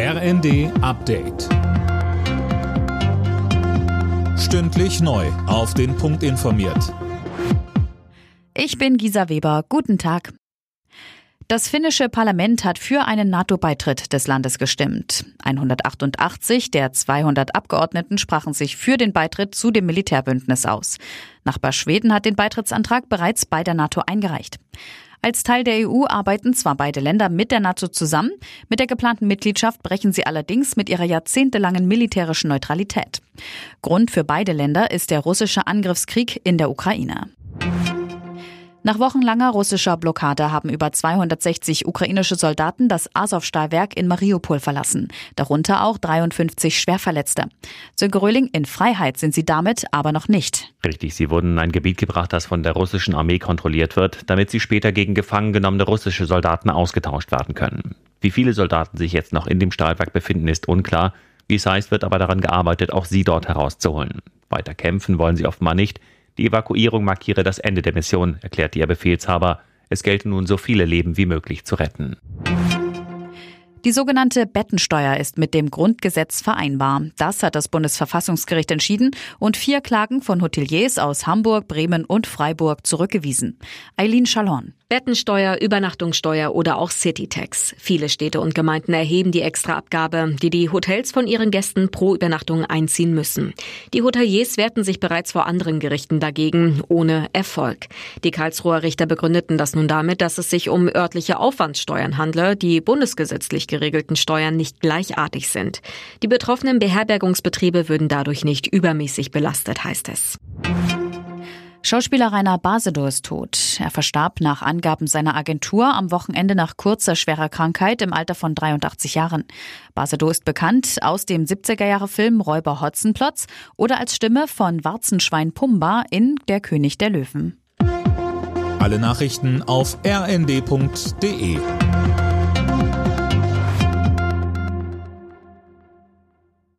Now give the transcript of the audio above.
RND Update. Stündlich neu. Auf den Punkt informiert. Ich bin Gisa Weber. Guten Tag. Das finnische Parlament hat für einen NATO-Beitritt des Landes gestimmt. 188 der 200 Abgeordneten sprachen sich für den Beitritt zu dem Militärbündnis aus. Nachbar Schweden hat den Beitrittsantrag bereits bei der NATO eingereicht. Als Teil der EU arbeiten zwar beide Länder mit der NATO zusammen, mit der geplanten Mitgliedschaft brechen sie allerdings mit ihrer jahrzehntelangen militärischen Neutralität. Grund für beide Länder ist der russische Angriffskrieg in der Ukraine. Nach wochenlanger russischer Blockade haben über 260 ukrainische Soldaten das Azov-Stahlwerk in Mariupol verlassen, darunter auch 53 Schwerverletzte. Sönke Röhling, in Freiheit sind sie damit aber noch nicht. Richtig, sie wurden in ein Gebiet gebracht, das von der russischen Armee kontrolliert wird, damit sie später gegen gefangen genommene russische Soldaten ausgetauscht werden können. Wie viele Soldaten sich jetzt noch in dem Stahlwerk befinden, ist unklar. Wie es heißt, wird aber daran gearbeitet, auch sie dort herauszuholen. Weiter kämpfen wollen sie offenbar nicht. Die Evakuierung markiere das Ende der Mission, erklärte ihr Befehlshaber. Es gelte nun, so viele Leben wie möglich zu retten. Die sogenannte Bettensteuer ist mit dem Grundgesetz vereinbar. Das hat das Bundesverfassungsgericht entschieden und vier Klagen von Hoteliers aus Hamburg, Bremen und Freiburg zurückgewiesen. Eileen Schalon. Bettensteuer, Übernachtungssteuer oder auch Citytax. Viele Städte und Gemeinden erheben die Extraabgabe, die die Hotels von ihren Gästen pro Übernachtung einziehen müssen. Die Hoteliers wehrten sich bereits vor anderen Gerichten dagegen, ohne Erfolg. Die Karlsruher Richter begründeten das nun damit, dass es sich um örtliche Aufwandssteuern handle, die bundesgesetzlich geregelten Steuern nicht gleichartig sind. Die betroffenen Beherbergungsbetriebe würden dadurch nicht übermäßig belastet, heißt es. Schauspieler Rainer Basedow ist tot. Er verstarb nach Angaben seiner Agentur am Wochenende nach kurzer schwerer Krankheit im Alter von 83 Jahren. Basedow ist bekannt aus dem 70er-Jahre-Film Räuber Hotzenplotz oder als Stimme von Warzenschwein Pumba in Der König der Löwen. Alle Nachrichten auf rnd.de